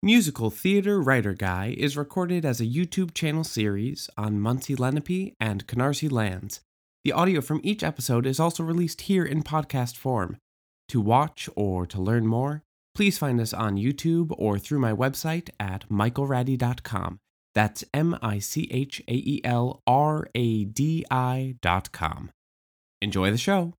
Musical Theater Writer Guy is recorded as a YouTube channel series on Munsee Lenape and Canarsie lands. The audio from each episode is also released here in podcast form. To watch or to learn more, please find us on YouTube or through my website at michaelradi.com. That's M I C H A E L R A D I.com. Enjoy the show.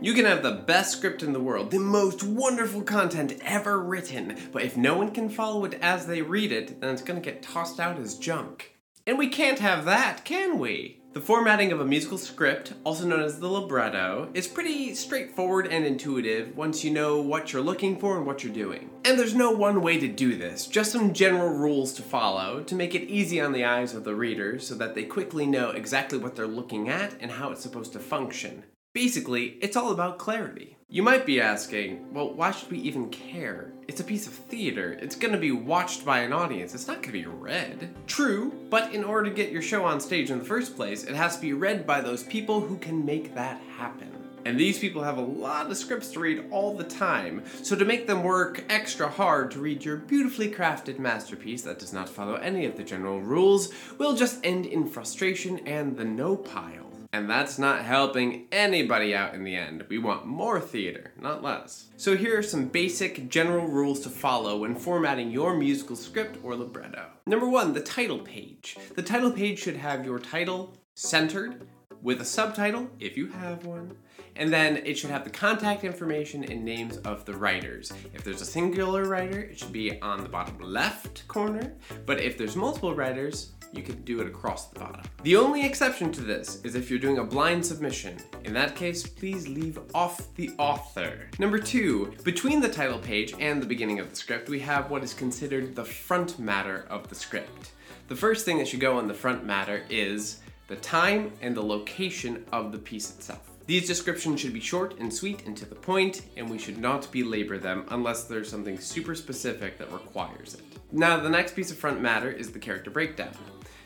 You can have the best script in the world, the most wonderful content ever written, but if no one can follow it as they read it, then it's gonna get tossed out as junk. And we can't have that, can we? The formatting of a musical script, also known as the libretto, is pretty straightforward and intuitive once you know what you're looking for and what you're doing. And there's no one way to do this, just some general rules to follow to make it easy on the eyes of the reader so that they quickly know exactly what they're looking at and how it's supposed to function. Basically, it's all about clarity. You might be asking, well, why should we even care? It's a piece of theater. It's gonna be watched by an audience. It's not gonna be read. True, but in order to get your show on stage in the first place, it has to be read by those people who can make that happen. And these people have a lot of scripts to read all the time, so to make them work extra hard to read your beautifully crafted masterpiece that does not follow any of the general rules will just end in frustration and the no pile. And that's not helping anybody out in the end. We want more theater, not less. So here are some basic general rules to follow when formatting your musical script or libretto. Number one, the title page. The title page should have your title centered with a subtitle, if you have one, and then it should have the contact information and names of the writers. If there's a singular writer, it should be on the bottom left corner, but if there's multiple writers, you can do it across the bottom. The only exception to this is if you're doing a blind submission. In that case, please leave off the author. Number two, between the title page and the beginning of the script, we have what is considered the front matter of the script. The first thing that should go on the front matter is the time and the location of the piece itself. These descriptions should be short and sweet and to the point, and we should not belabor them unless there's something super specific that requires it. Now, the next piece of front matter is the character breakdown.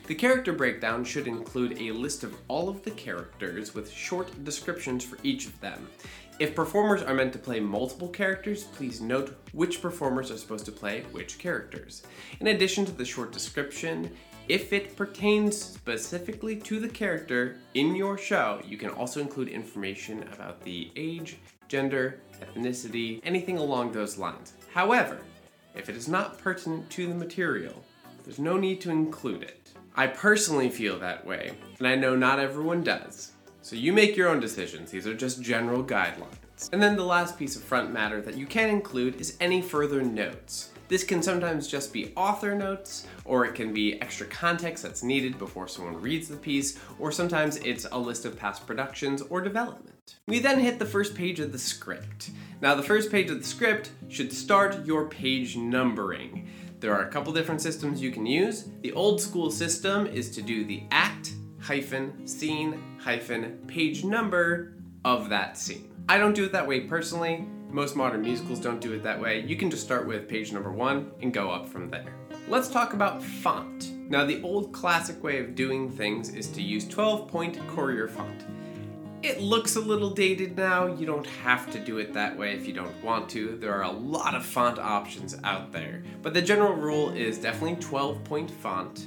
The character breakdown should include a list of all of the characters with short descriptions for each of them. If performers are meant to play multiple characters, please note which performers are supposed to play which characters. In addition to the short description, if it pertains specifically to the character in your show, you can also include information about the age, gender, ethnicity, anything along those lines. However, if it is not pertinent to the material, there's no need to include it. I personally feel that way, and I know not everyone does. So you make your own decisions, these are just general guidelines. And then the last piece of front matter that you can include is any further notes. This can sometimes just be author notes, or it can be extra context that's needed before someone reads the piece, or sometimes it's a list of past productions or development. We then hit the first page of the script. Now, the first page of the script should start your page numbering. There are a couple different systems you can use. The old school system is to do the act hyphen scene hyphen page number of that scene. I don't do it that way personally. Most modern musicals don't do it that way. You can just start with page number one and go up from there. Let's talk about font. Now, the old classic way of doing things is to use 12 point Courier font. It looks a little dated now. You don't have to do it that way if you don't want to. There are a lot of font options out there. But the general rule is definitely 12 point font.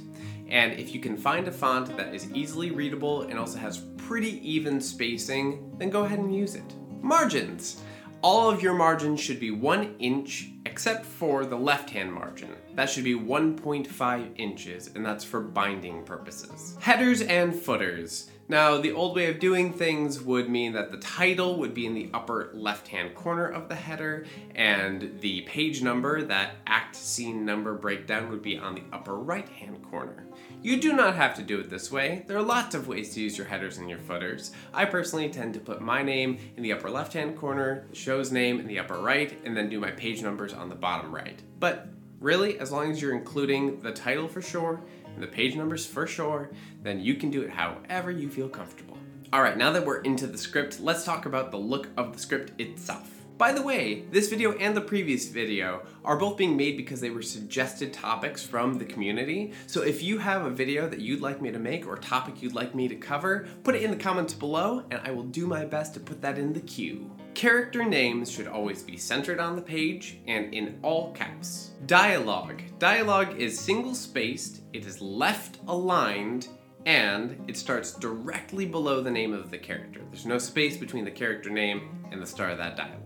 And if you can find a font that is easily readable and also has pretty even spacing, then go ahead and use it. Margins. All of your margins should be one inch except for the left hand margin. That should be 1.5 inches, and that's for binding purposes. Headers and footers. Now, the old way of doing things would mean that the title would be in the upper left hand corner of the header, and the page number, that act scene number breakdown, would be on the upper right hand corner. You do not have to do it this way. There are lots of ways to use your headers and your footers. I personally tend to put my name in the upper left hand corner, the show's name in the upper right, and then do my page numbers on the bottom right. But really, as long as you're including the title for sure the page numbers for sure, then you can do it however you feel comfortable. Alright, now that we're into the script, let's talk about the look of the script itself. By the way, this video and the previous video are both being made because they were suggested topics from the community. So if you have a video that you'd like me to make or topic you'd like me to cover, put it in the comments below and I will do my best to put that in the queue. Character names should always be centered on the page and in all caps. Dialogue. Dialogue is single spaced, it is left aligned, and it starts directly below the name of the character. There's no space between the character name and the start of that dialogue.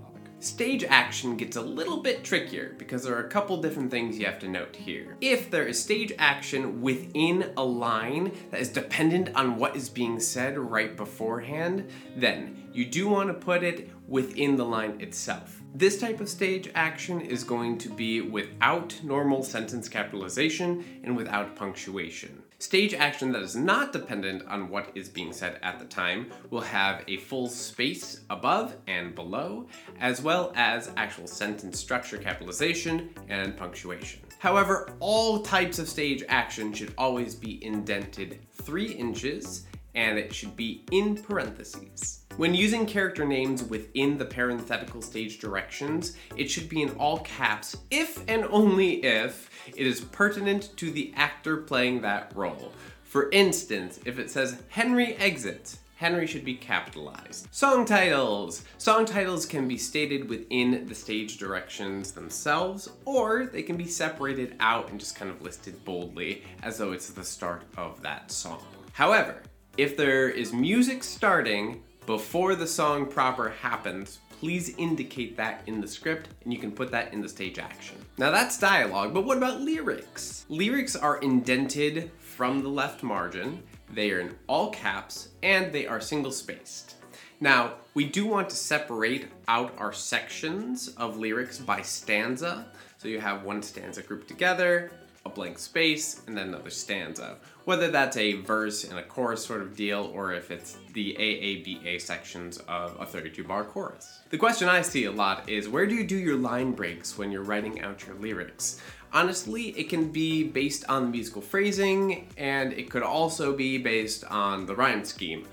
Stage action gets a little bit trickier because there are a couple different things you have to note here. If there is stage action within a line that is dependent on what is being said right beforehand, then you do want to put it within the line itself. This type of stage action is going to be without normal sentence capitalization and without punctuation. Stage action that is not dependent on what is being said at the time will have a full space above and below, as well as actual sentence structure capitalization and punctuation. However, all types of stage action should always be indented 3 inches and it should be in parentheses. When using character names within the parenthetical stage directions, it should be in all caps if and only if it is pertinent to the actor playing that role. For instance, if it says Henry exits, Henry should be capitalized. Song titles. Song titles can be stated within the stage directions themselves, or they can be separated out and just kind of listed boldly as though it's the start of that song. However, if there is music starting before the song proper happens, please indicate that in the script and you can put that in the stage action. Now that's dialogue, but what about lyrics? Lyrics are indented from the left margin, they are in all caps, and they are single spaced. Now, we do want to separate out our sections of lyrics by stanza. So you have one stanza grouped together, a blank space, and then another stanza. Whether that's a verse and a chorus sort of deal, or if it's the AABA sections of a 32 bar chorus. The question I see a lot is where do you do your line breaks when you're writing out your lyrics? Honestly, it can be based on musical phrasing, and it could also be based on the rhyme scheme,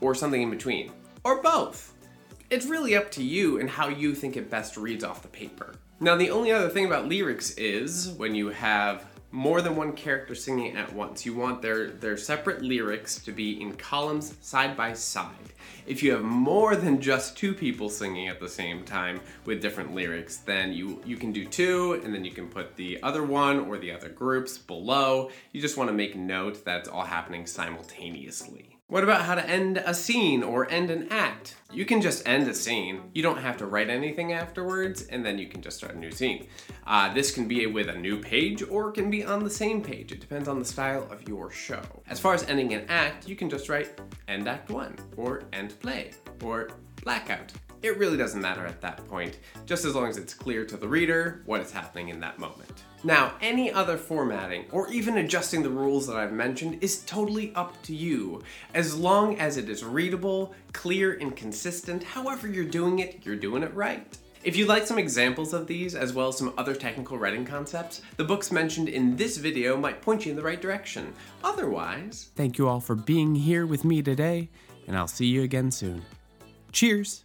or something in between, or both. It's really up to you and how you think it best reads off the paper. Now, the only other thing about lyrics is when you have more than one character singing at once, you want their, their separate lyrics to be in columns side by side. If you have more than just two people singing at the same time with different lyrics, then you, you can do two, and then you can put the other one or the other groups below. You just want to make note that it's all happening simultaneously. What about how to end a scene or end an act? You can just end a scene. You don't have to write anything afterwards, and then you can just start a new scene. Uh, this can be with a new page or it can be on the same page. It depends on the style of your show. As far as ending an act, you can just write end act one, or end play, or blackout. It really doesn't matter at that point, just as long as it's clear to the reader what is happening in that moment. Now, any other formatting, or even adjusting the rules that I've mentioned, is totally up to you. As long as it is readable, clear, and consistent, however you're doing it, you're doing it right. If you'd like some examples of these, as well as some other technical writing concepts, the books mentioned in this video might point you in the right direction. Otherwise, thank you all for being here with me today, and I'll see you again soon. Cheers!